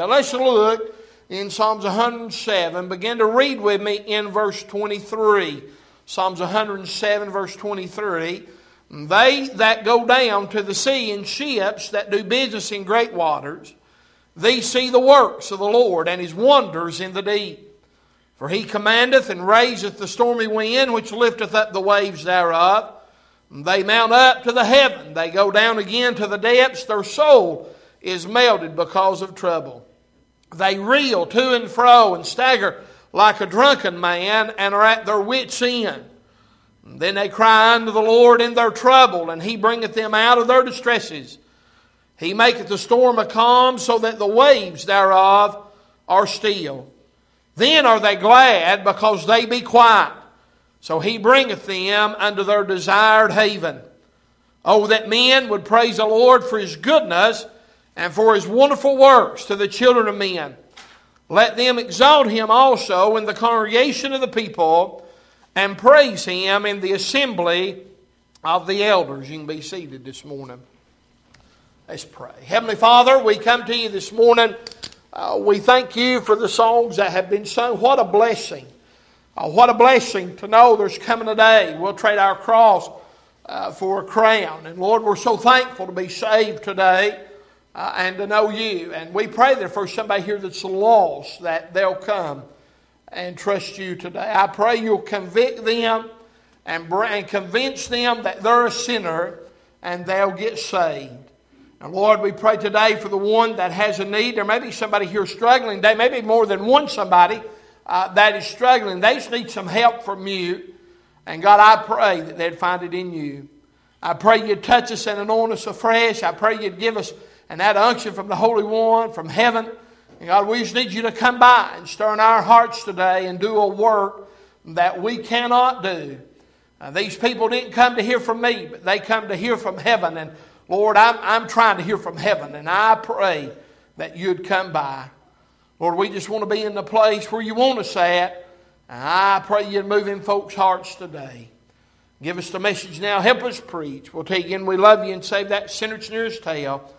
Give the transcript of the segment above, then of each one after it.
Now let's look in Psalms 107. Begin to read with me in verse 23. Psalms 107, verse 23. They that go down to the sea in ships that do business in great waters, these see the works of the Lord and his wonders in the deep. For he commandeth and raiseth the stormy wind, which lifteth up the waves thereof. They mount up to the heaven, they go down again to the depths, their soul is melted because of trouble. They reel to and fro and stagger like a drunken man and are at their wits' end. Then they cry unto the Lord in their trouble, and he bringeth them out of their distresses. He maketh the storm a calm, so that the waves thereof are still. Then are they glad, because they be quiet. So he bringeth them unto their desired haven. Oh, that men would praise the Lord for his goodness and for his wonderful works to the children of men. Let them exalt him also in the congregation of the people and praise him in the assembly of the elders. You can be seated this morning. Let's pray. Heavenly Father, we come to you this morning. Uh, we thank you for the songs that have been sung. What a blessing. Uh, what a blessing to know there's coming a day. We'll trade our cross uh, for a crown. And Lord, we're so thankful to be saved today uh, and to know you. And we pray that for somebody here that's lost, that they'll come and trust you today. I pray you'll convict them and, and convince them that they're a sinner and they'll get saved. And Lord, we pray today for the one that has a need. There may be somebody here struggling. There may be more than one somebody uh, that is struggling. They just need some help from you. And God, I pray that they'd find it in you. I pray you'd touch us and anoint us afresh. I pray you'd give us and that unction from the Holy One, from heaven. And God, we just need you to come by and stir in our hearts today and do a work that we cannot do. Uh, these people didn't come to hear from me, but they come to hear from heaven. And Lord, I'm, I'm trying to hear from heaven, and I pray that you'd come by. Lord, we just want to be in the place where you want us at. And I pray you'd move in folks' hearts today. Give us the message now. Help us preach. We'll take you again we love you and save that sinner's nearest tail.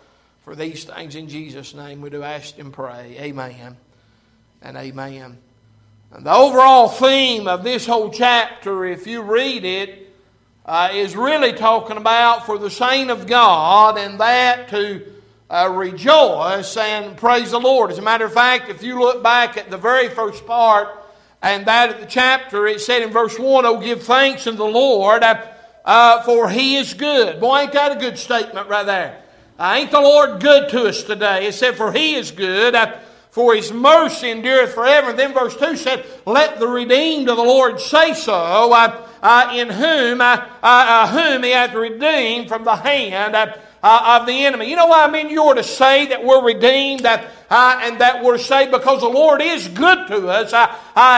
For these things in Jesus' name we do ask and pray. Amen and amen. And the overall theme of this whole chapter, if you read it, uh, is really talking about for the saint of God and that to uh, rejoice and praise the Lord. As a matter of fact, if you look back at the very first part and that of the chapter, it said in verse 1, Oh, give thanks unto the Lord, uh, for he is good. Boy, ain't that a good statement right there? Uh, ain't the Lord good to us today? It said, For he is good, uh, for his mercy endureth forever. And then verse 2 said, Let the redeemed of the Lord say so, uh, uh in whom, uh, uh, whom he hath redeemed from the hand of the enemy. You know what I mean? You ought to say that we're redeemed that, and that we're saved because the Lord is good to us.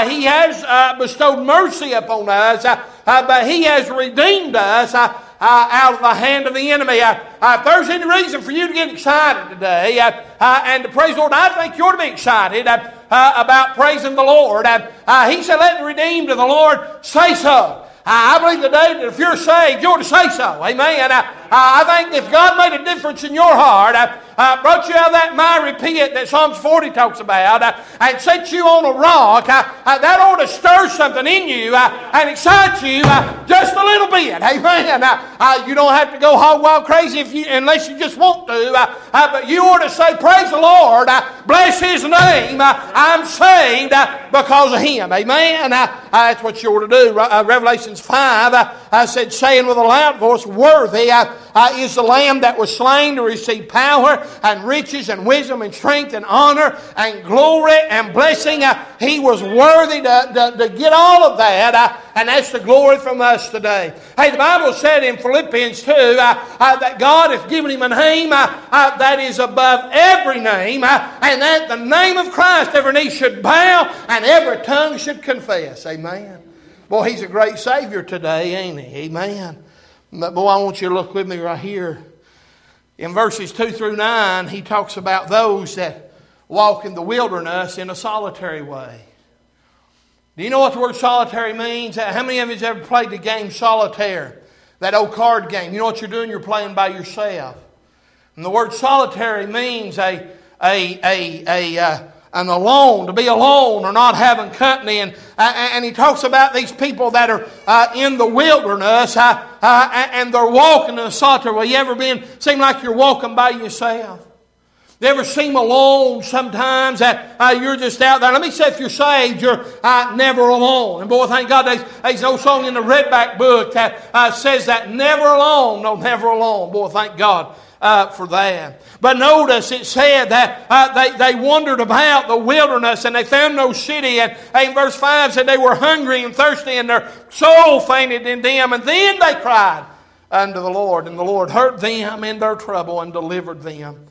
he has bestowed mercy upon us, but he has redeemed us out of the hand of the enemy. Uh, uh, if there's any reason for you to get excited today uh, uh, and to praise the Lord, I think you ought to be excited uh, about praising the Lord. he said, Let the redeemed of the Lord say so. I believe today that if you're saved, you ought to say so. Amen. Uh, I think if God made a difference in your heart, uh, uh, brought you out of that miry pit that Psalms 40 talks about, uh, and set you on a rock, uh, uh that ought to stir something in you uh, and excite you uh, just a little bit. Amen. Uh, you don't have to go hog wild crazy if you, unless you just want to, but you ought to say, Praise the Lord, bless His name. I'm saved because of Him. Amen. that's what you ought to do. Revelations 5 I said, saying with a loud voice, Worthy is the Lamb that was slain to receive power and riches and wisdom and strength and honor and glory and blessing. Uh, he was worthy to, to, to, get all of that, uh, and that's the glory from us today. Hey, the Bible said in Philippians 2 uh, that God has given him a name that is above every name, and that the name of Christ every knee should bow and every tongue should confess. Amen. Boy, he's a great Savior today, ain't he? Amen. But boy, I want you to look with me right here in verses 2 through 9, he talks about those that walk in the wilderness in a solitary way. Do you know what the word solitary means? How many of you have ever played the game solitaire? That old card game. You know what you're doing? You're playing by yourself. And the word solitary means a, a, a, a, uh, uh, an alone, to be alone or not having company. And, uh, and he talks about these people that are uh, in the wilderness uh, uh and they're walking in a solitary. Well, you ever been, seem like you're walking by yourself? You ever seem alone sometimes that uh, you're just out there? Let me say, if you're saved, you're uh, never alone. And boy, thank God there's, there's no song in the Redback book that says that never alone. No, never alone. Boy, thank God uh, for that. But notice it said that uh, they, they wandered about the wilderness and they found no city. And, and verse 5 said they were hungry and thirsty and their soul fainted in them. And then they cried unto the Lord. And the Lord heard them in their trouble and delivered them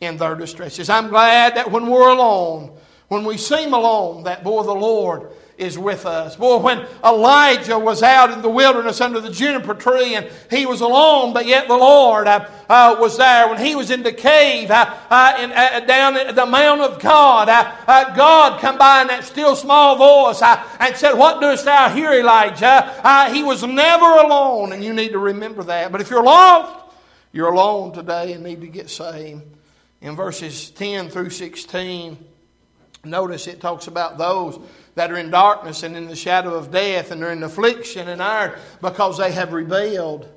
in their distresses. I'm glad that when we're alone, when we seem alone, that boy, the Lord is with us. Boy, when Elijah was out in the wilderness under the juniper tree and he was alone, but yet the Lord uh, uh, was there. When he was in the cave uh, uh in, uh, down at the Mount of God, uh, God come by in that still small voice and said, What doest thou here, Elijah? he was never alone, and you need to remember that. But if you're lost, you're alone today and need to get saved. In verses 10 through 16, notice it talks about those that are in darkness and in the shadow of death and are in affliction and iron because they have rebelled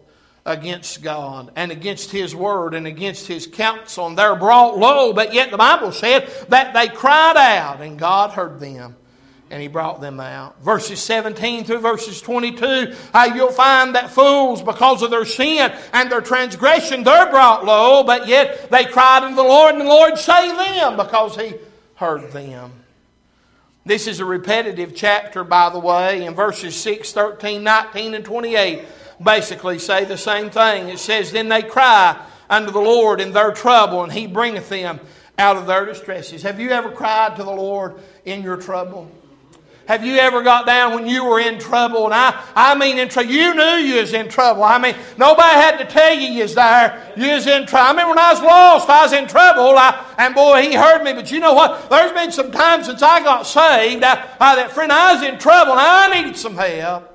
against God and against His Word and against His counsel. And they're brought low, but yet the Bible said that they cried out and God heard them and He brought them out. Verses 17 through verses 22, uh, you'll find that fools, because of their sin and their transgression, they're brought low, but yet they cried unto the Lord and the Lord saved them because He heard them. This is a repetitive chapter, by the way, in verses 6, 13, 19, and 28 basically say the same thing. It says, Then they cry unto the Lord in their trouble, and He bringeth them out of their distresses. Have you ever cried to the Lord in your trouble? Have you ever got down when you were in trouble? And I, I mean in trouble. You knew you was in trouble. I mean, nobody had to tell you you was there. You was in trouble. I remember when I was lost, I was in trouble. I, and boy, he heard me. But you know what? There's been some times since I got saved I, I, that friend, I was in trouble and I needed some help.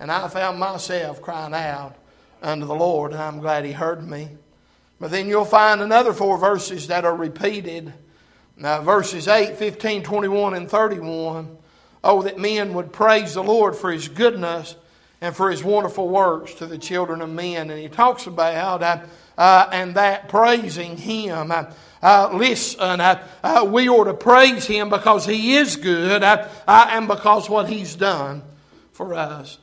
And I found myself crying out unto the Lord. And I'm glad he heard me. But then you'll find another four verses that are repeated. Now, verses 8, 15, 21, and 31. Oh, that men would praise the Lord for His goodness and for His wonderful works to the children of men. And He talks about uh, uh, and that praising Him. Uh, uh listen, uh, uh, we ought to praise Him because He is good and because what He's done for us.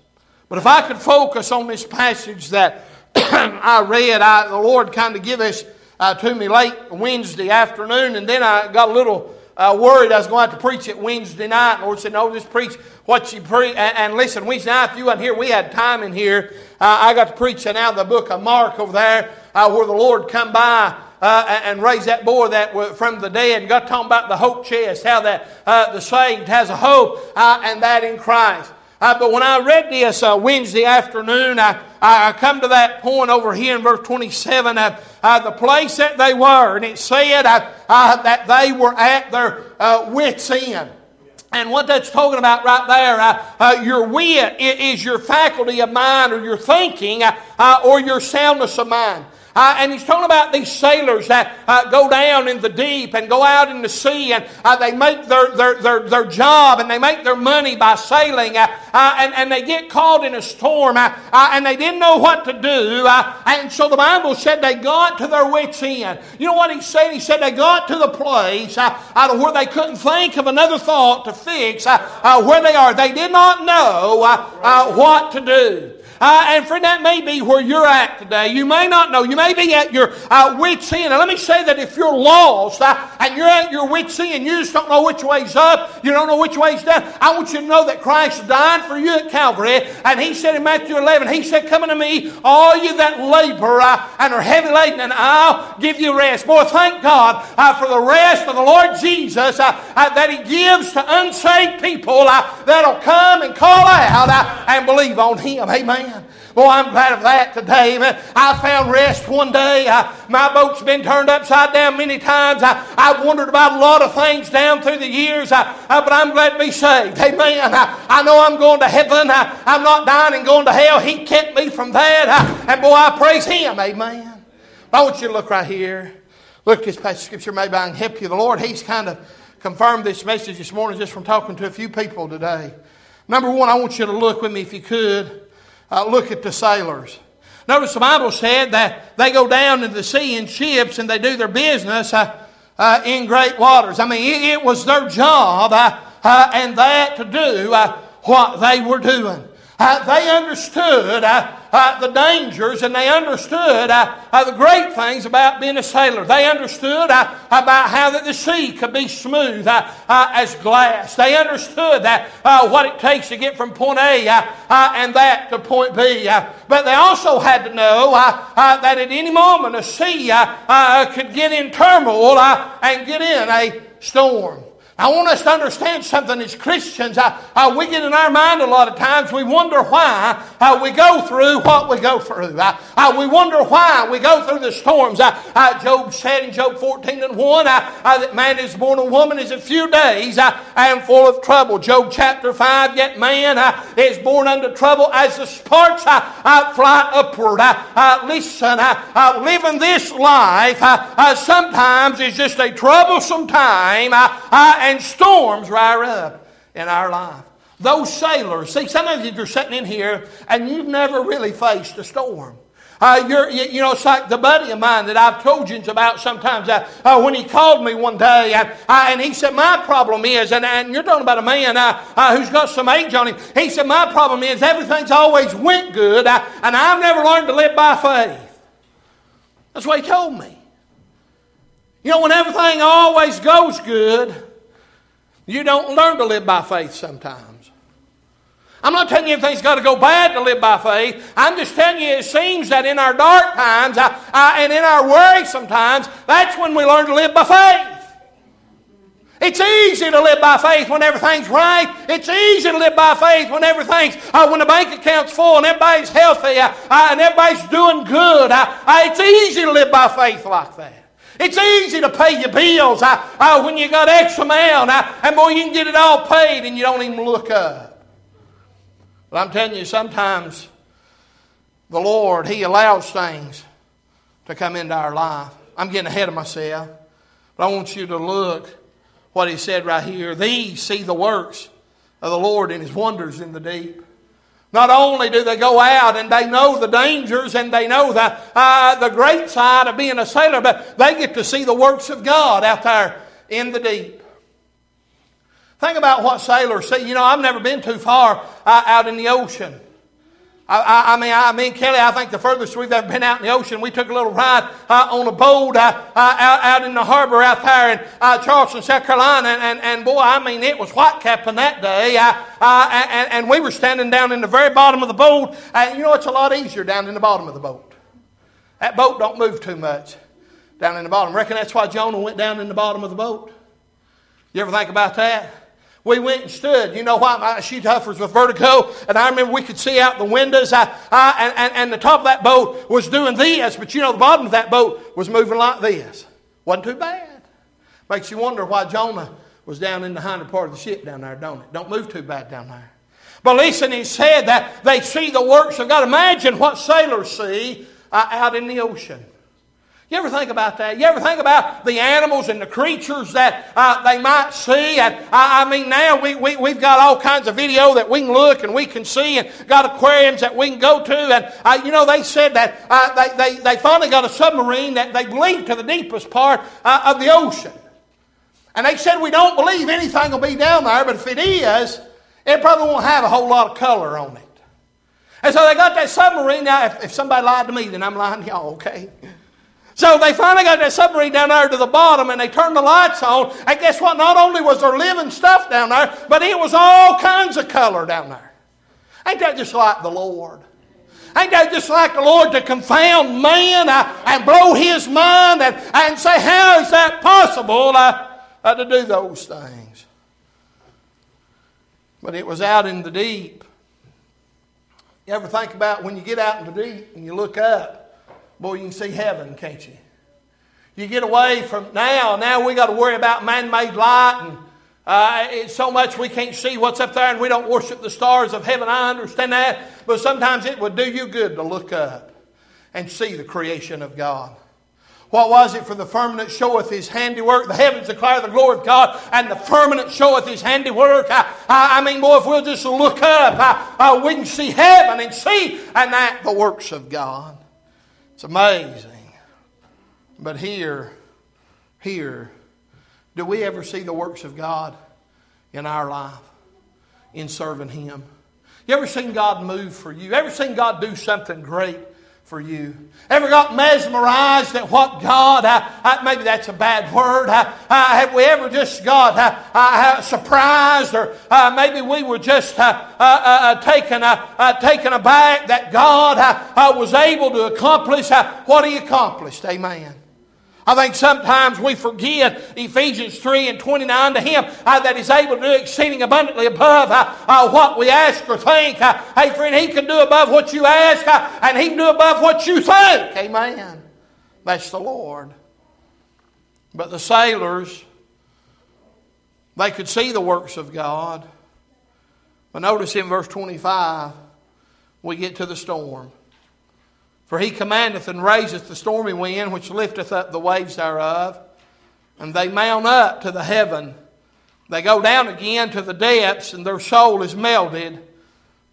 But if I could focus on this passage that I read, I, the Lord kind of give us to me late Wednesday afternoon, and then I got a little uh, worried I was going to have to preach it Wednesday night. Lord said, No, just preach what you preach. And, and, listen, Wednesday night, if you weren't here, we had time in here. Uh, I got to preach out of the book of Mark over there uh, where the Lord come by. Uh, and raised that boy that from the dead and got talking about the hope chest, how that uh, the saved has a hope, uh, and that in Christ. Uh, but when I read this uh, Wednesday afternoon, I, I come to that point over here in verse 27 of uh, the place that they were, and it said uh, uh, that they were at their uh, wits' end. And what that's talking about right there, uh, uh, your wit is your faculty of mind or your thinking uh, or your soundness of mind. Uh, and he's talking about these sailors that uh, go down in the deep and go out in the sea and uh, they make their, their, their, their job and they make their money by sailing uh, uh, and, and they get caught in a storm uh, and they didn't know what to do. and so the Bible said they got to their wits' end. You know what he said? He said they got to the place out of where they couldn't think of another thought to fix where they are. They did not know what to do. Uh, and friend, that may be where you're at today. You may not know. You may be at your uh, wit's end. And let me say that if you're lost uh, and you're at your wit's end, you just don't know which way's up, you don't know which way's down. I want you to know that Christ died for you at Calvary. And He said in Matthew 11, He said, Come unto me, all you that labor uh, and are heavy laden, and I'll give you rest. Boy, thank God uh, for the rest of the Lord Jesus uh, that He gives to unsaved people that'll come and call out and believe on Him. Amen. Boy, I'm glad of that today. Man. I found rest one day. I, my boat's been turned upside down many times. I, I've wondered about a lot of things down through the years, I, I, but I'm glad to be saved. Amen. I, I know I'm going to heaven. I, I'm not dying and going to hell. He kept me from that. And boy, I praise Him. Amen. But I want you to look right here. Look at this passage of Scripture. Maybe I can help you. The Lord, He's kind of confirmed this message this morning just from talking to a few people today. Number one, I want you to look with me, if you could, uh, look at the sailors. Notice the Bible said that they go down into the sea in ships and they do their business uh, uh, in great waters. I mean, it, it was their job uh, uh, and that to do uh, what they were doing. They understood uh, the dangers and they understood uh, uh, the great things about being a sailor. They understood uh, about how that the sea could be smooth uh, uh, as glass. They understood that what it takes to get from point A and that to point B. but they also had to know that at any moment a sea could get in turmoil and get in a storm. I want us to understand something as Christians. Uh, uh, we get in our mind a lot of times, we wonder why uh, we go through what we go through. Uh, uh, we wonder why we go through the storms. Uh, uh Job said in Job 14 and 1 uh, uh, that man is born a woman is a few days and full of trouble. Job chapter 5, yet man is born under trouble as the sparks fly upward. listen, living this life sometimes is just a troublesome time and storms rise up in our life. Those sailors, see, some of you are sitting in here and you've never really faced a storm. Uh, you're, you, you, know, it's like the buddy of mine that I've told you about sometimes. Uh, uh, when he called me one day, uh, uh, and he said, My problem is, and, and you're talking about a man uh, who's got some age on him. He said, My problem is everything's always went good, and I've never learned to live by faith. That's what he told me. You know, when everything always goes good, you don't learn to live by faith sometimes. I'm not telling you everything's got to go bad to live by faith. I'm just telling you it seems that in our dark times uh, uh, and in our worry sometimes, that's when we learn to live by faith. It's easy to live by faith when everything's right. It's easy to live by faith when everything's, uh, when the bank account's full and everybody's healthy uh, uh, and everybody's doing good. Uh, it's easy to live by faith like that. It's easy to pay your bills when you got X amount, and boy, you can get it all paid and you don't even look up. But I'm telling you, sometimes the Lord, He allows things to come into our life. I'm getting ahead of myself, but I want you to look what He said right here. These see the works of the Lord and His wonders in the deep. Not only do they go out and they know the dangers and they know the, uh, the great side of being a sailor, but they get to see the works of God out there in the deep. Think about what sailors see. You know, I've never been too far uh, out in the ocean. I, I, I, mean, I mean, Kelly, I think the furthest we've ever been out in the ocean, we took a little ride uh, on a boat uh, uh, out, out in the harbor out there in uh, Charleston, South Carolina. And, and, and, boy, I mean, it was white capping that day. Uh, uh, and, and, we were standing down in the very bottom of the boat. And you know, it's a lot easier down in the bottom of the boat. That boat don't move too much down in the bottom. I reckon that's why Jonah went down in the bottom of the boat. You ever think about that? We went and stood. You know why? My she suffers with vertigo, and I remember we could see out the windows, I, I, and, and, and the top of that boat was doing this, but you know the bottom of that boat was moving like this. Wasn't too bad. Makes you wonder why Jonah was down in the hinder part of the ship down there, don't it? Don't move too bad down there. But listen, he said that they see the works of God. Imagine what sailors see uh, out in the ocean. You ever think about that? You ever think about the animals and the creatures that uh, they might see? And I, I mean, now we, we, we've got all kinds of video that we can look and we can see, and got aquariums that we can go to. And, uh, you know, they said that uh, they, they, they finally got a submarine that they believe to the deepest part uh, of the ocean. And they said, we don't believe anything will be down there, but if it is, it probably won't have a whole lot of color on it. And so they got that submarine. Now, if, if somebody lied to me, then I'm lying to y'all, okay? So they finally got that submarine down there to the bottom and they turned the lights on. And guess what? Not only was there living stuff down there, but it was all kinds of color down there. Ain't that just like the Lord? Ain't that just like the Lord to confound man uh, and blow his mind and, and say, How is that possible uh, uh, to do those things? But it was out in the deep. You ever think about when you get out in the deep and you look up? Boy, you can see heaven, can't you? You get away from now, now we got to worry about man made light and uh, it's so much we can't see what's up there and we don't worship the stars of heaven. I understand that. But sometimes it would do you good to look up and see the creation of God. What was it? For the firmament showeth his handiwork. The heavens declare the glory of God, and the firmament showeth his handiwork. I, I, I mean, boy, if we'll just look up, I, I, we can see heaven and see, and that the works of God. It's amazing. But here, here, do we ever see the works of God in our life in serving Him? You ever seen God move for you? Ever seen God do something great? For you. Ever got mesmerized at what God, uh, uh, maybe that's a bad word, uh, uh have we ever just got uh, uh, surprised or maybe we were just taken, taken aback that God was able to accomplish what He accomplished? Amen. I think sometimes we forget Ephesians 3 and 29 to Him uh, that He's able to do exceeding abundantly above uh, uh, what we ask or think. Uh, hey, friend, He can do above what you ask uh, and He can do above what you think. Amen. That's the Lord. But the sailors, they could see the works of God. But notice in verse 25, we get to the storm. For he commandeth and raiseth the stormy wind, which lifteth up the waves thereof. And they mount up to the heaven. They go down again to the depths, and their soul is melted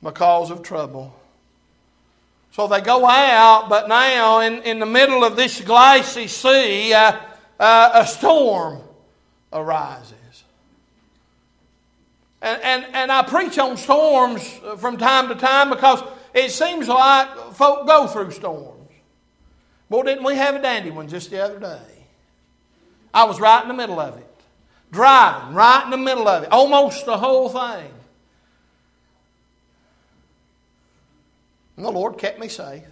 because of trouble. So they go out, but now in, in the middle of this glassy sea, uh, uh, a storm arises. And, and, and I preach on storms from time to time because it seems like folk go through storms. Boy, didn't we have a dandy one just the other day? I was right in the middle of it. Driving, right in the middle of it. Almost the whole thing. And the Lord kept me safe.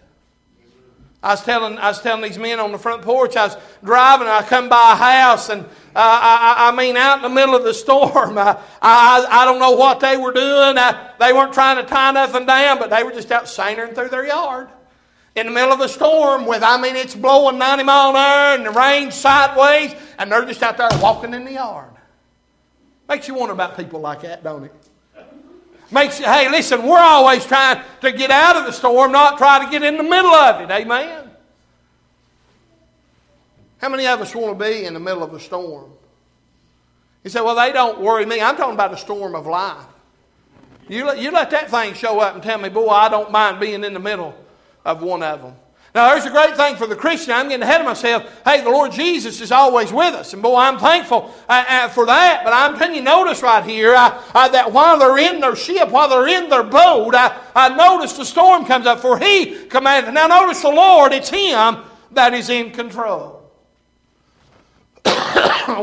I was telling I was telling these men on the front porch. I was driving. I come by a house, and uh, I, I, mean, out in the middle of the storm. I, I, I don't know what they were doing. I, they weren't trying to tie nothing down, but they were just out sailing through their yard in the middle of a storm. With I mean, it's blowing ninety mile an hour, and the rain sideways, and they're just out there walking in the yard. Makes you wonder about people like that, don't it? Makes you, hey, listen, we're always trying to get out of the storm, not try to get in the middle of it. Amen. How many of us want to be in the middle of a storm? He said, well, they don't worry me. I'm talking about a storm of life. You let, you let that thing show up and tell me, boy, I don't mind being in the middle of one of them. Now, there's a great thing for the Christian. I'm getting ahead of myself. Hey, the Lord Jesus is always with us. And boy, I'm thankful uh, uh, for that. But I'm telling you, notice right here uh, uh that while they're in their ship, while they're in their boat, uh, I notice the storm comes up, for He commanded. Now, notice the Lord, it's Him that is in control.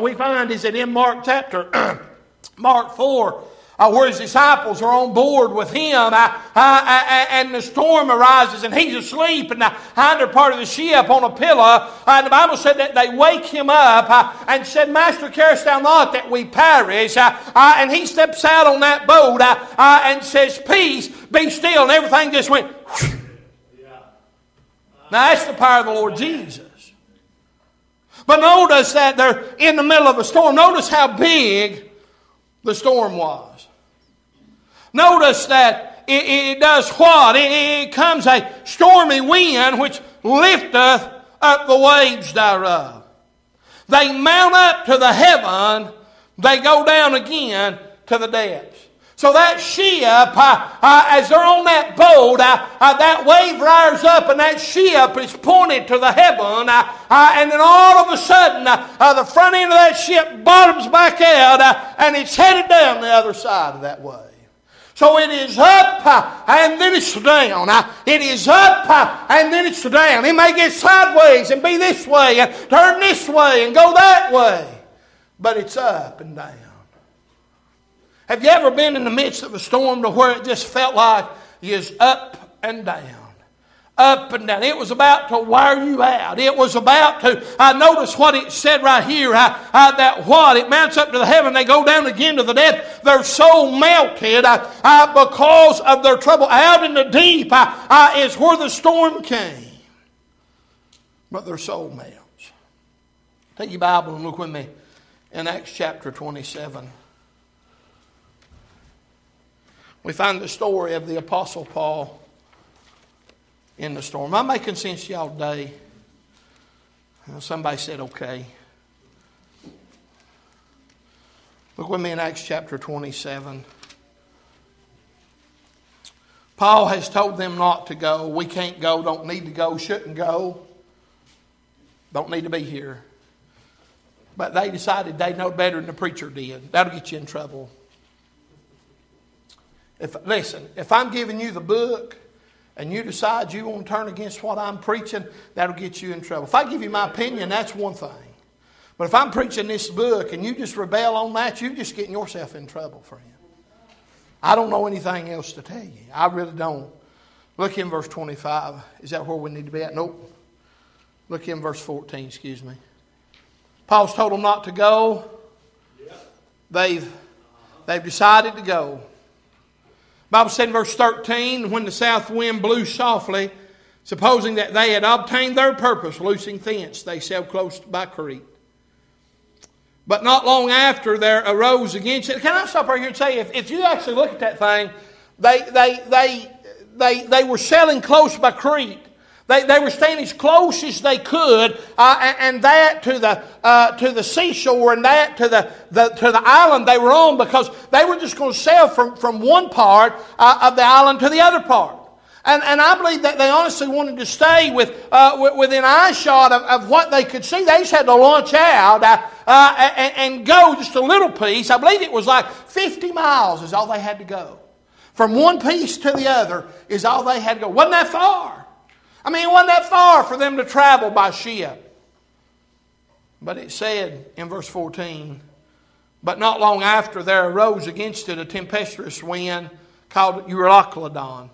We find is that in Mark chapter, Mark 4, uh, where his disciples are on board with him, uh, uh, uh, uh and the storm arises, and he's asleep uh, in the hinder part of the ship on a pillow. and the Bible said that they wake him up and said, Master, carest thou not that we perish? and he steps out on that boat and says, Peace, be still. And everything just went. Now that's the power of the Lord Jesus. But notice that they're in the middle of a storm. Notice how big the storm was. Notice that it, it does what? It, it comes a stormy wind which lifteth up the waves thereof. They mount up to the heaven, they go down again to the depths. So that ship, uh, uh, as they're on that boat, uh, uh that wave rises up and that ship is pointed to the heaven. Uh, uh, and then all of a sudden, the front end of that ship bottoms back out and it's headed down the other side of that wave. So it is up and then it's down. It is up and then it's down. It may get sideways and be this way and turn this way and go that way. But it's up and down. Have you ever been in the midst of a storm to where it just felt like you is up and down? up and down. It was about to wear you out. It was about to. I notice what it said right here. I, I, that what it mounts up to the heaven, they go down again to the depth. Their soul melted I, because of their trouble. Out in the deep is where the storm came, but their soul melts. Take your Bible and look with me in Acts chapter twenty-seven. We find the story of the Apostle Paul in the storm. Am I making sense to y'all today? Well, somebody said, okay. Look with me in Acts chapter 27. Paul has told them not to go. We can't go, don't need to go, shouldn't go, don't need to be here. But they decided they know better than the preacher did. That'll get you in trouble. If, listen, if I'm giving you the book and you decide you want to turn against what I'm preaching, that'll get you in trouble. If I give you my opinion, that's one thing. But if I'm preaching this book and you just rebel on that, you're just getting yourself in trouble, friend. I don't know anything else to tell you. I really don't. Look in verse 25. Is that where we need to be at? Nope. Look in verse 14, excuse me. Paul's told them not to go. They've, they've decided to go. Bible said in verse 13, when the south wind blew softly, supposing that they had obtained their purpose, loosing thence, they sailed close by Crete. But not long after, there arose against it. Can I stop right here and say, if, if you actually look at that thing, they, they, they, they, they were sailing close by Crete. They, they were staying as close as they could, uh, and, and, that to the, uh, to the seashore and that to the, the, to the island they were on because they were just going to sail from, from one part uh, of the island to the other part. And, and I believe that they honestly wanted to stay with, uh, within eyeshot of, of what they could see. They just had to launch out uh, uh, and, and go just a little piece. I believe it was like 50 miles is all they had to go. From one piece to the other is all they had to go. Wasn't that far? I mean, it wasn't that far for them to travel by ship. But it said in verse 14, But not long after there arose against it a tempestuous wind called Euroclydon.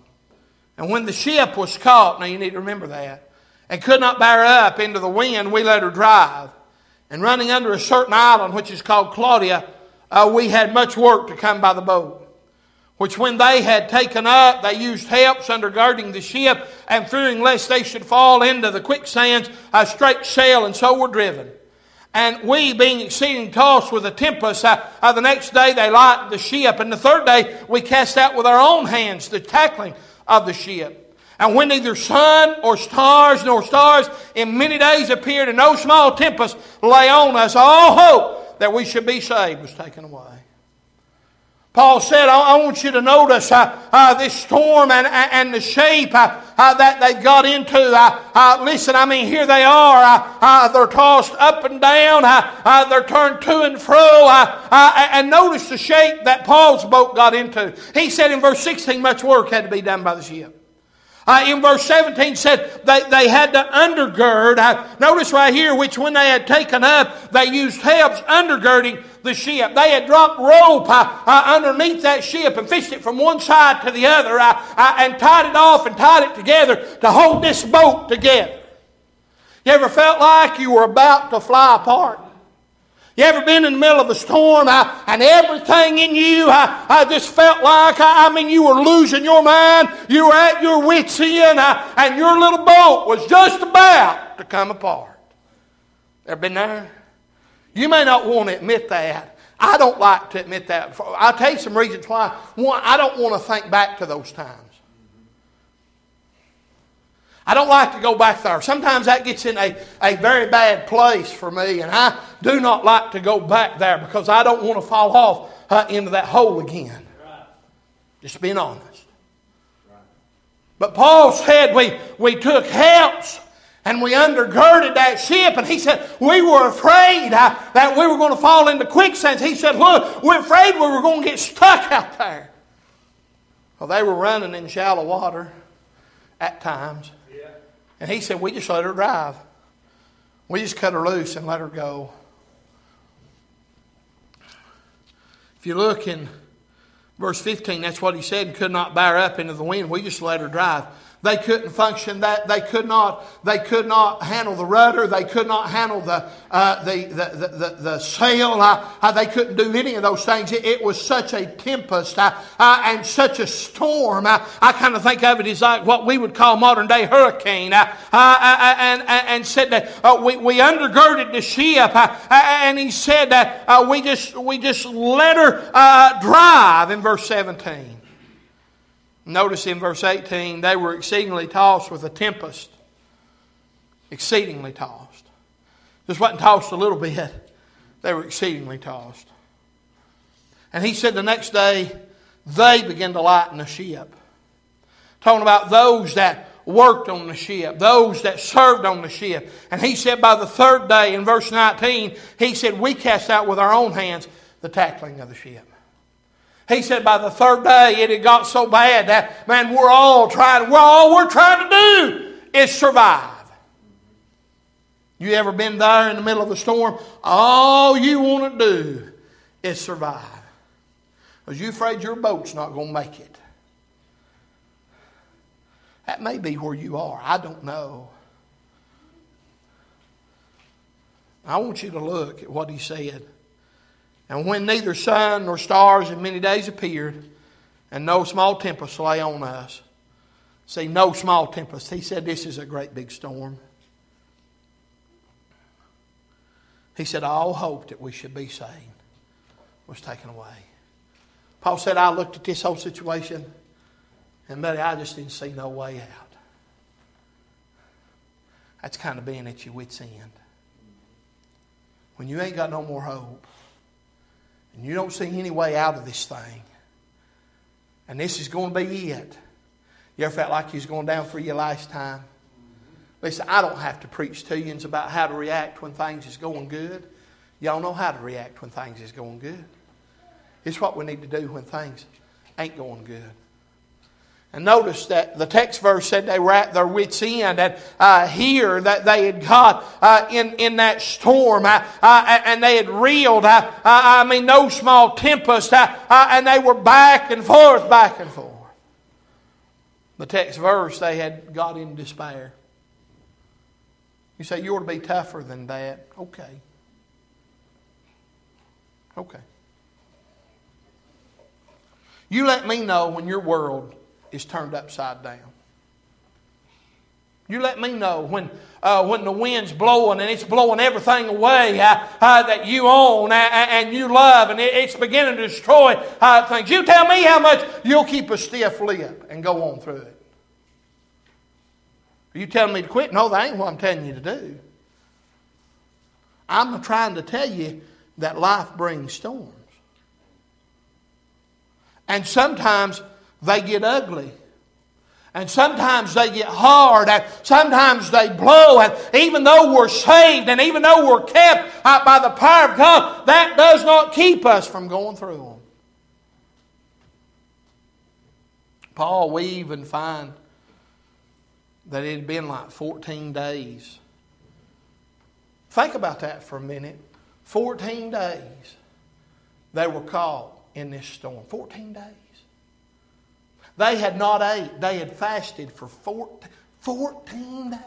And when the ship was caught, now you need to remember that, and could not bear up into the wind, we let her drive. And running under a certain island, which is called Claudia, uh, we had much work to come by the boat which when they had taken up, they used helps undergirding the ship, and fearing lest they should fall into the quicksands, a strake sail, and so were driven. And we, being exceeding tossed with a tempest, uh, uh, the next day they lightened the ship, and the third day we cast out with our own hands the tackling of the ship. And when neither sun or stars nor stars in many days appeared, and no small tempest lay on us, all hope that we should be saved was taken away. Paul said, I, want you to notice uh, uh, this storm and, and the shape uh, uh that they got into. Uh, uh, listen, I mean, here they are. they're tossed up and down. they're turned to and fro. and notice the shape that Paul's boat got into. He said in verse 16, much work had to be done by the ship. Uh, in verse 17 said they, they had to undergird. Uh, notice right here, which when they had taken up, they used helps undergirding the ship. They had dropped rope uh, uh underneath that ship and fished it from one side to the other uh, uh, and tied it off and tied it together to hold this boat together. You ever felt like you were about to fly apart? You ever been in the middle of a storm uh, and everything in you uh, I just felt like, I, I, mean, you were losing your mind, you were at your wits' end, and your little boat was just about to come apart. Ever been there? You may not want to admit that. I don't like to admit that. I'll tell you some reasons why. One, I don't want to think back to those times. I don't like to go back there. Sometimes that gets in a, a very bad place for me, and I do not like to go back there because I don't want to fall off uh, into that hole again. Just being honest. But Paul said we, we took helps and we undergirded that ship, and he said, We were afraid uh, that we were going to fall into quicksands. He said, Look, we're afraid we were going to get stuck out there. Well, they were running in shallow water at times. And he said, We just let her drive. We just cut her loose and let her go. If you look in verse 15, that's what he said, could not bear up into the wind. We just let her drive. They couldn't function that. They could not, they could not handle the rudder. They could not handle the, uh, the, the, the, the, sail. Uh, uh, they couldn't do any of those things. It, it was such a tempest uh, uh, and such a storm. Uh, I kind of think of it as like what we would call modern day hurricane. and, and, and said that we, we undergirded the ship. and he said that we, just, we just let her drive in verse 17. Notice in verse 18, they were exceedingly tossed with a tempest. Exceedingly tossed. Just wasn't tossed a little bit, they were exceedingly tossed. And he said the next day, they began to lighten the ship. Talking about those that worked on the ship, those that served on the ship. And he said by the third day, in verse 19, he said, We cast out with our own hands the tackling of the ship. He said by the third day it had got so bad that, man, we're all trying, we're all we're trying to do is survive. You ever been there in the middle of a storm? All you want to do is survive. Because you're afraid your boat's not going to make it. That may be where you are. I don't know. I want you to look at what he said. And when neither sun nor stars in many days appeared, and no small tempest lay on us, see, no small tempest. He said, This is a great big storm. He said, All hope that we should be saved was taken away. Paul said, I looked at this whole situation, and buddy, I just didn't see no way out. That's kind of being at your wits' end. When you ain't got no more hope, and you don't see any way out of this thing, and this is going to be it. You ever felt like you was going down for your last time? Listen, I don't have to preach to you about how to react when things is going good. Y'all know how to react when things is going good. It's what we need to do when things ain't going good. And notice that the text verse said they were at their wits' end, and uh, here that they had got uh, in, in that storm, uh, uh and they had reeled. Uh, uh, I mean, no small tempest, and they were back and forth, back and forth. The text verse, they had got in despair. You say, you ought to be tougher than that. Okay. Okay. You let me know when your world is turned upside down. You let me know when, uh, when the wind's blowing and it's blowing everything away uh, uh, that you own and you love and it's beginning to destroy uh, things. You tell me how much you'll keep a stiff lip and go on through it. Are you telling me to quit? No, that ain't what I'm telling you to do. I'm trying to tell you that life brings storms. And sometimes they get ugly. And sometimes they get hard, and sometimes they blow. And even though we're saved, and even though we're kept by the power of God, that does not keep us from going through them. Paul, we even find that it had been like 14 days. Think about that for a minute. 14 days they were caught in this storm. 14 days. They had not ate. They had fasted for 14 days.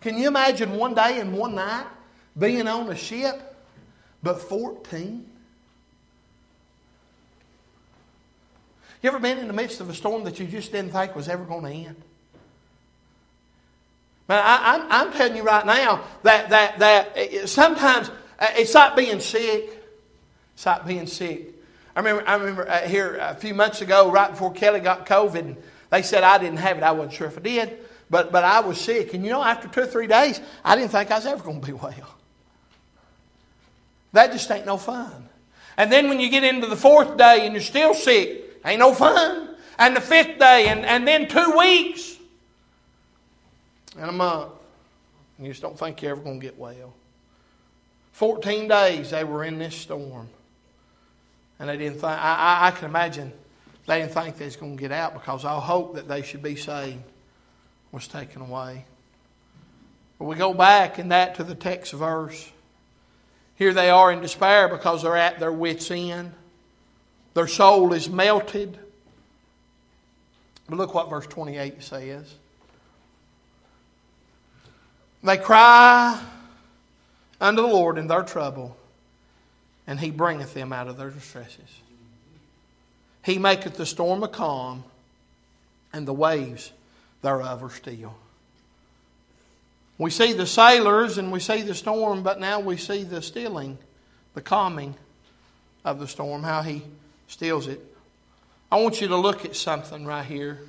Can you imagine one day and one night being on a ship, but 14? You ever been in the midst of a storm that you just didn't think was ever going to end? Man, I, am telling you right now that, that, that sometimes uh, it's like being sick. It's like being sick. I remember, I remember uh, here a few months ago, right before Kelly got COVID, they said I didn't have it. I wasn't sure if I did, but, but I was sick. And you know, after two or three days, I didn't think I was ever going to be well. That just ain't no fun. And then when you get into the fourth day and you're still sick, ain't no fun. And the fifth day, and, and then two weeks, and a month. And you just don't think you're ever going to get well. 14 days they were in this storm. And they didn't think, I, I, I can imagine they didn't think they was going to get out because all hope that they should be saved was taken away. But we go back in that to the text verse. Here they are in despair because they're at their wits' end. Their soul is melted. But look what verse 28 says. They cry unto the Lord in their trouble, and he bringeth them out of their distresses. He maketh the storm a calm, and the waves thereof are still. We see the sailors and we see the storm, but now we see the stilling, the calming of the storm, how he stills it. I want you to look at something right here.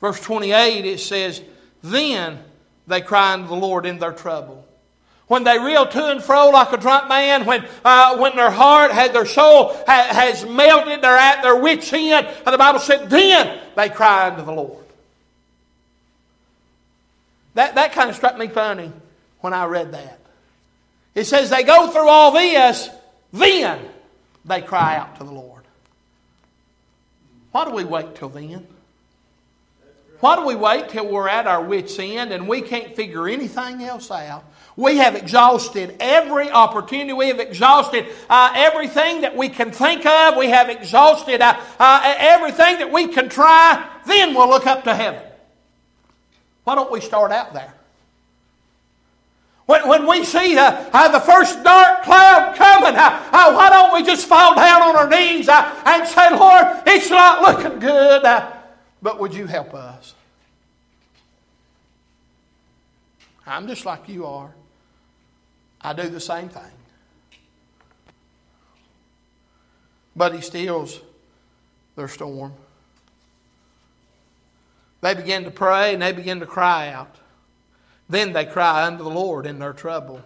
Verse 28, it says, Then they cry unto the Lord in their trouble. When they reel to and fro like a drunk man, when, uh, when their heart, had their soul ha- has melted, they're at their wits' end, and the Bible said, then they cry unto the Lord. That, that kind of struck me funny when I read that. It says they go through all this, then they cry out to the Lord. Why do we wait till then? Why do we wait till we're at our wits' end and we can't figure anything else out? We have exhausted every opportunity. We have exhausted uh, everything that we can think of. We have exhausted uh, uh, everything that we can try. Then we'll look up to heaven. Why don't we start out there? When, when we see uh, uh, the first dark cloud coming, uh, uh why don't we just fall down on our knees uh, and say, Lord, it's not looking good, uh, but would you help us? I'm just like you are. I do the same thing. But he stills their storm. They begin to pray and they begin to cry out. Then they cry unto the Lord in their trouble,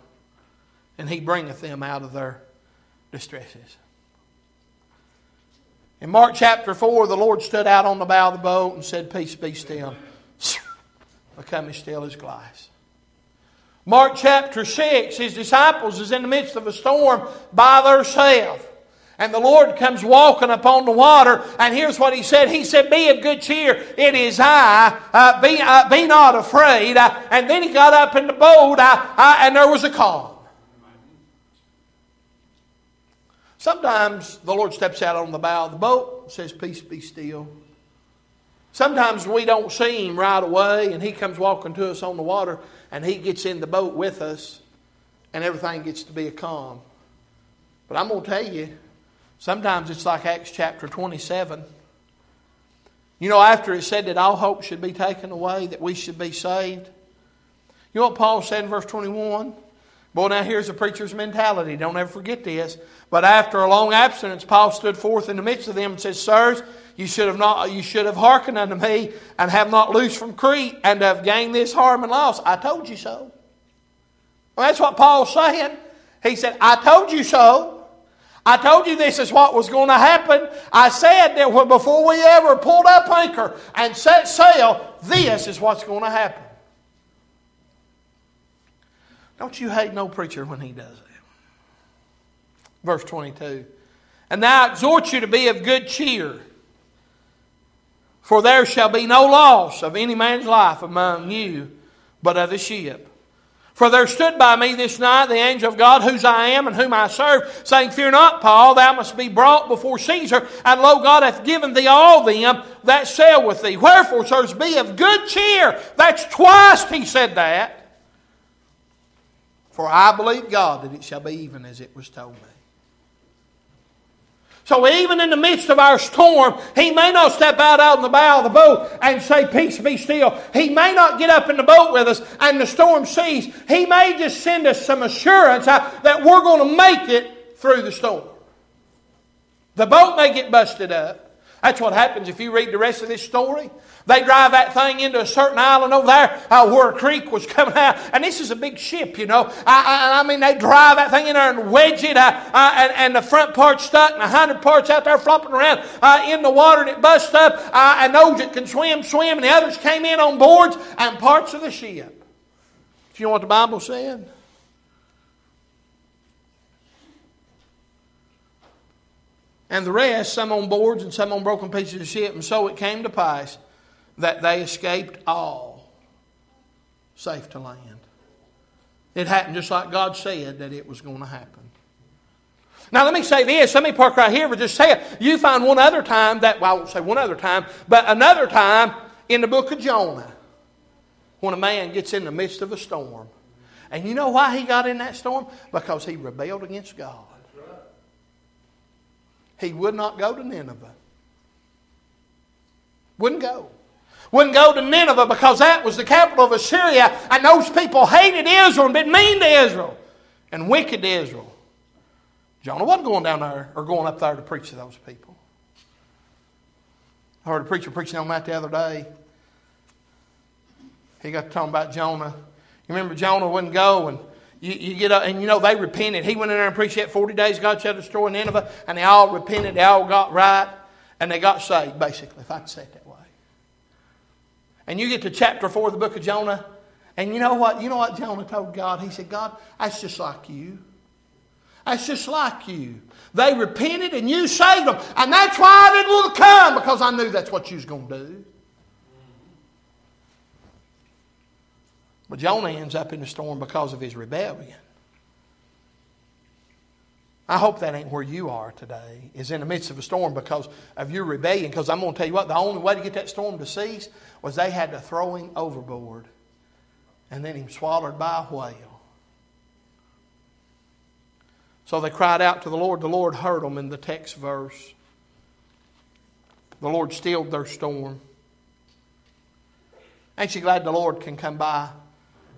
and he bringeth them out of their distresses. In Mark chapter 4, the Lord stood out on the bow of the boat and said, Peace be still. Become as still as glass. Mark chapter 6, his disciples is in the midst of a storm by themselves. And the Lord comes walking upon the water, and here's what He said. He said, Be of good cheer, it is I, uh, be, uh, be not afraid. Uh, and then He got up in the boat, uh, uh, and there was a calm. Sometimes the Lord steps out on the bow of the boat and says, Peace be still. Sometimes we don't see Him right away, and He comes walking to us on the water, and He gets in the boat with us, and everything gets to be a calm. But I'm going to tell you, Sometimes it's like Acts chapter 27. You know, after it said that all hope should be taken away, that we should be saved. You know what Paul said in verse 21? Boy, now here's a preacher's mentality. Don't ever forget this. But after a long abstinence, Paul stood forth in the midst of them and said, Sirs, you should have not you should have hearkened unto me and have not loosed from Crete and have gained this harm and loss. I told you so. Well, that's what Paul's saying. He said, I told you so. I told you this is what was going to happen. I said that before we ever pulled up anchor and set sail, this is what's going to happen. Don't you hate no preacher when he does that? Verse 22. And now I exhort you to be of good cheer, for there shall be no loss of any man's life among you, but of the ship. For there stood by me this night the angel of God, whose I am and whom I serve, saying, Fear not, Paul, thou must be brought before Caesar, and lo, God hath given thee all them that sail with thee. Wherefore, sirs, be of good cheer. That's twice he said that. For I believe God that it shall be even as it was told me. So even in the midst of our storm, he may not step out out in the bow of the boat and say, Peace be still. He may not get up in the boat with us and the storm cease. He may just send us some assurance that we're going to make it through the storm. The boat may get busted up. That's what happens if you read the rest of this story. They drive that thing into a certain island over there uh, where a creek was coming out. And this is a big ship, you know. I, I, I mean, they drive that thing in there and wedge it, uh, uh, and, and, the front part's stuck, and the hind part's out there flopping around uh, in the water, and it busts up. Uh, and those that can swim, swim, and the others came in on boards and parts of the ship. Do you know what the Bible said? And the rest, some on boards and some on broken pieces of ship. And so it came to pass that they escaped all safe to land. It happened just like God said that it was going to happen. Now, let me say this. Let me park right here, but just say it. You find one other time that, well, I won't say one other time, but another time in the book of Jonah when a man gets in the midst of a storm. And you know why he got in that storm? Because he rebelled against God. He would not go to Nineveh. Wouldn't go wouldn't go to Nineveh because that was the capital of Assyria, and those people hated Israel and been mean to Israel and wicked to Israel. Jonah wasn't going down there or going up there to preach to those people. I heard a preacher preaching on that the other day. He got to talking about Jonah. You remember Jonah wouldn't go and you, you get up, and you know, they repented. He went in there and preached that 40 days God shall destroy Nineveh, and they all repented, they all got right, and they got saved, basically, if I could say it that way. And you get to chapter 4 of the book of Jonah, and you know what? You know what Jonah told God? He said, God, that's just like you. That's just like you. They repented and you saved them. And that's why I didn't want to come because I knew that's what you was going to do. But Jonah ends up in the storm because of his rebellion. I hope that ain't where you are today, is in the midst of a storm because of your rebellion. Because I'm going to tell you what, the only way to get that storm to cease was they had to throw him overboard and then him swallowed by a whale. So they cried out to the Lord. The Lord heard them in the text verse. The Lord stilled their storm. Ain't you glad the Lord can come by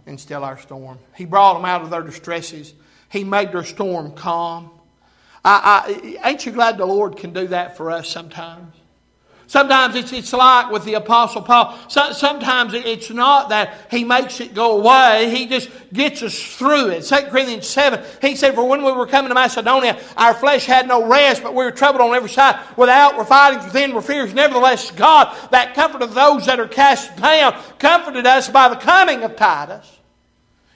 and still our storm? He brought them out of their distresses. He made their storm calm. I, I, ain't you glad the Lord can do that for us sometimes? Sometimes it's, it's like with the Apostle Paul. So, sometimes it's not that he makes it go away. He just gets us through it. 2 Corinthians 7, he said, For when we were coming to Macedonia, our flesh had no rest, but we were troubled on every side. Without were fightings, within were fears. Nevertheless, God, that comforted those that are cast down, comforted us by the coming of Titus.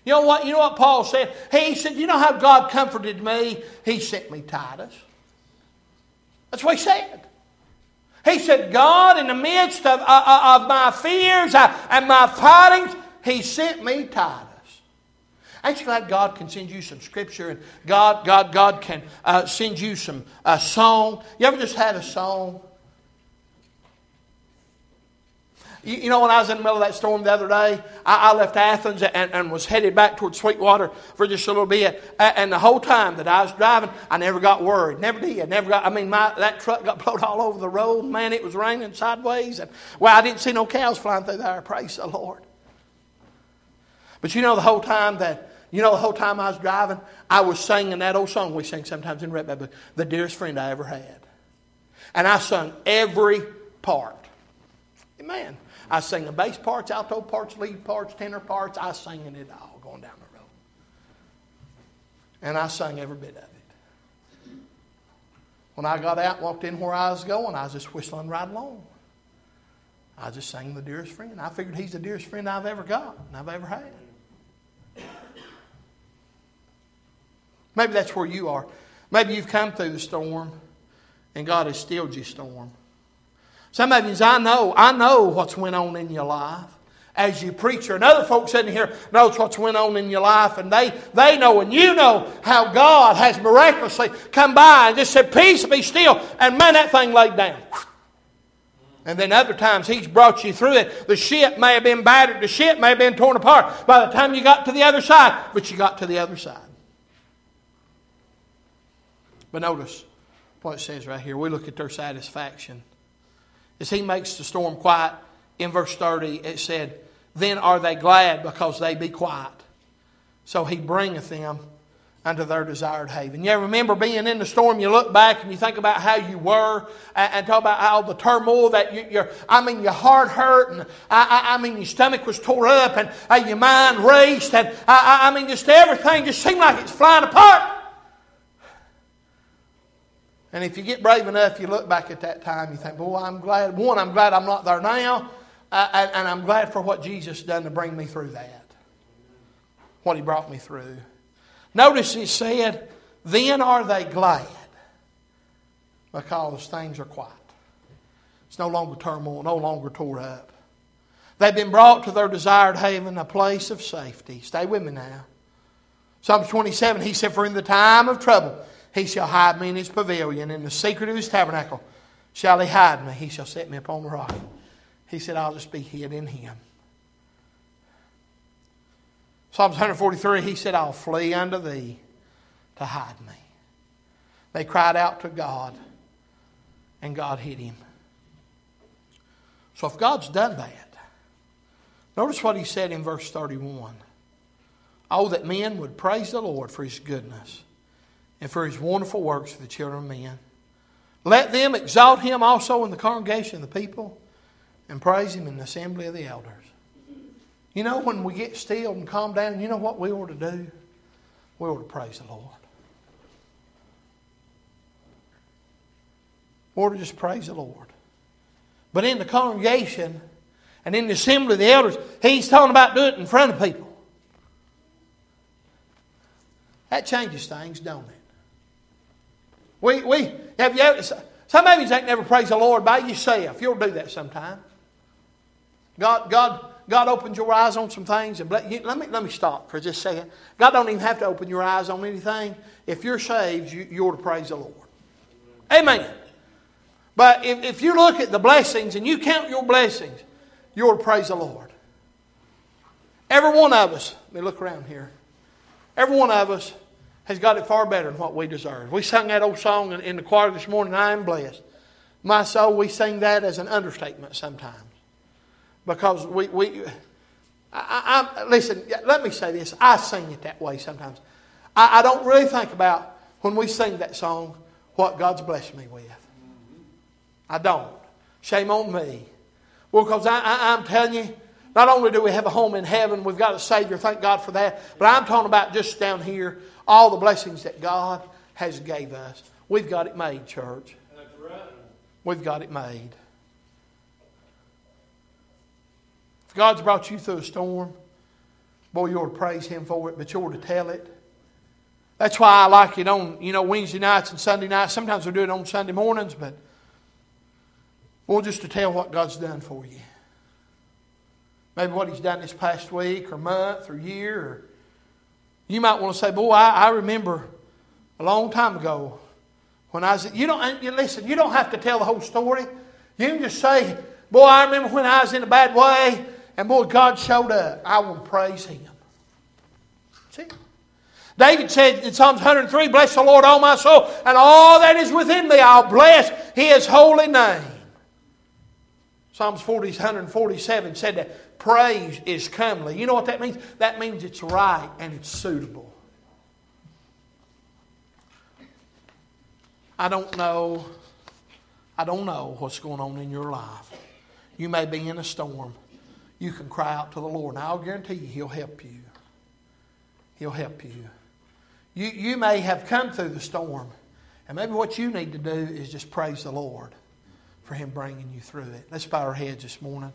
You know what? You know what Paul said? He said, You know how God comforted me? He sent me Titus. That's what he said. He said, God, in the midst of, uh, uh of my fears uh, and my fightings, He sent me Titus. Ain't you glad God can send you some scripture and God, God, God can uh, send you some uh, song? You ever just had a song You, you, know, when I was in the middle of that storm the other day, I, I left Athens and, and, was headed back towards Sweetwater for just a little bit. And the whole time that I was driving, I never got worried. Never did. Never got. I mean, my, that truck got blown all over the road. Man, it was raining sideways, and well, I didn't see no cows flying through there. Praise the Lord. But you know, the whole time that you know, the whole time I was driving, I was singing that old song we sing sometimes in Red the dearest friend I ever had. And I sung every part. Amen. I sang the bass parts, alto parts, lead parts, tenor parts. I sang it all going down the road. And I sang every bit of it. When I got out walked in where I was going, I was just whistling right along. I just sang the dearest friend. I figured he's the dearest friend I've ever got and I've ever had. Maybe that's where you are. Maybe you've come through the storm and God has stilled your storm. Some of you, I know, I know what's went on in your life as you preacher. And other folks sitting here knows what's went on in your life, and they, they know and you know how God has miraculously come by and just said, Peace be still, and man, that thing laid down. And then other times He's brought you through it. The ship may have been battered, the ship may have been torn apart by the time you got to the other side, but you got to the other side. But notice what it says right here. We look at their satisfaction as he makes the storm quiet, in verse 30 it said, Then are they glad because they be quiet. So he bringeth them unto their desired haven. You remember being in the storm, you look back and you think about how you were and, talk about how the turmoil that you, are I mean, your heart hurt and I, I, I, mean, your stomach was tore up and uh, your mind raced and I, I mean, just everything just seemed like it's flying apart. And if you get brave enough, you look back at that time, you think, boy, I'm glad. One, I'm glad I'm not there now. Uh, and, I'm glad for what Jesus done to bring me through that. What he brought me through. Notice he said, then are they glad because things are quiet. It's no longer turmoil, no longer tore up. They've been brought to their desired haven, a place of safety. Stay with me now. Psalm 27, he said, For in the time of trouble, he shall hide me in his pavilion. In the secret of his tabernacle shall he hide me. He shall set me upon the rock. He said, I'll just be hid in him. Psalms 143, he said, I'll flee unto thee to hide me. They cried out to God, and God hid him. So if God's done that, notice what he said in verse 31. Oh, that men would praise the Lord for his goodness and for his wonderful works for the children of men. Let them exalt him also in the congregation of the people and praise him in the assembly of the elders. You know, when we get still and calm down, you know what we ought to do? we ought to praise the Lord. We ought to just praise the Lord. But in the congregation and in the assembly of the elders, he's talking about doing it in front of people. That changes things, don't it? We, we have you ever, some of you ain't never praised the Lord by yourself. You'll do that sometime. God, God, God opens your eyes on some things and let, me let me stop for just a second. God don't even have to open your eyes on anything. If you're saved, you, you ought to praise the Lord. Amen. But if, if you look at the blessings and you count your blessings, you're to praise the Lord. Every one of us, let me look around here. Every one of us has got it far better than what we deserve. We sang that old song in, the choir this morning, I am blessed. My soul, we sing that as an understatement sometimes. Because we, we I, I, listen, let me say this. I sing it that way sometimes. I, I don't really think about when we sing that song what God's blessed me with. I don't. Shame on me. Well, because I, I, I'm telling you, not only do we have a home in heaven, we've got a Savior, thank God for that, but I'm talking about just down here, all the blessings that God has gave us. We've got it made, church. We've got it made. If God's brought you through a storm, boy, you ought to praise Him for it, but you ought to tell it. That's why I like it on, you know, Wednesday nights and Sunday nights. Sometimes we do it on Sunday mornings, but well, just to tell what God's done for you. Maybe what He's done this past week or month or year. Or you might want to say, Boy, I, I remember a long time ago when I was. You don't listen. You don't have to tell the whole story. You can just say, "Boy, I remember when I was in a bad way, and boy, God showed up. I will praise Him." See. David said in Psalms 103, Bless the Lord, all my soul, and all that is within me, I'll bless His holy name. Psalms 40, 147 said that praise is comely. You know what that means? That means it's right and it's suitable. I don't know. I don't know what's going on in your life. You may be in a storm. You can cry out to the Lord. And I'll guarantee you, He'll help you. He'll help you. You, you may have come through the storm. And maybe what you need to do is just praise the Lord for Him bringing you through it. Let's bow our heads this morning.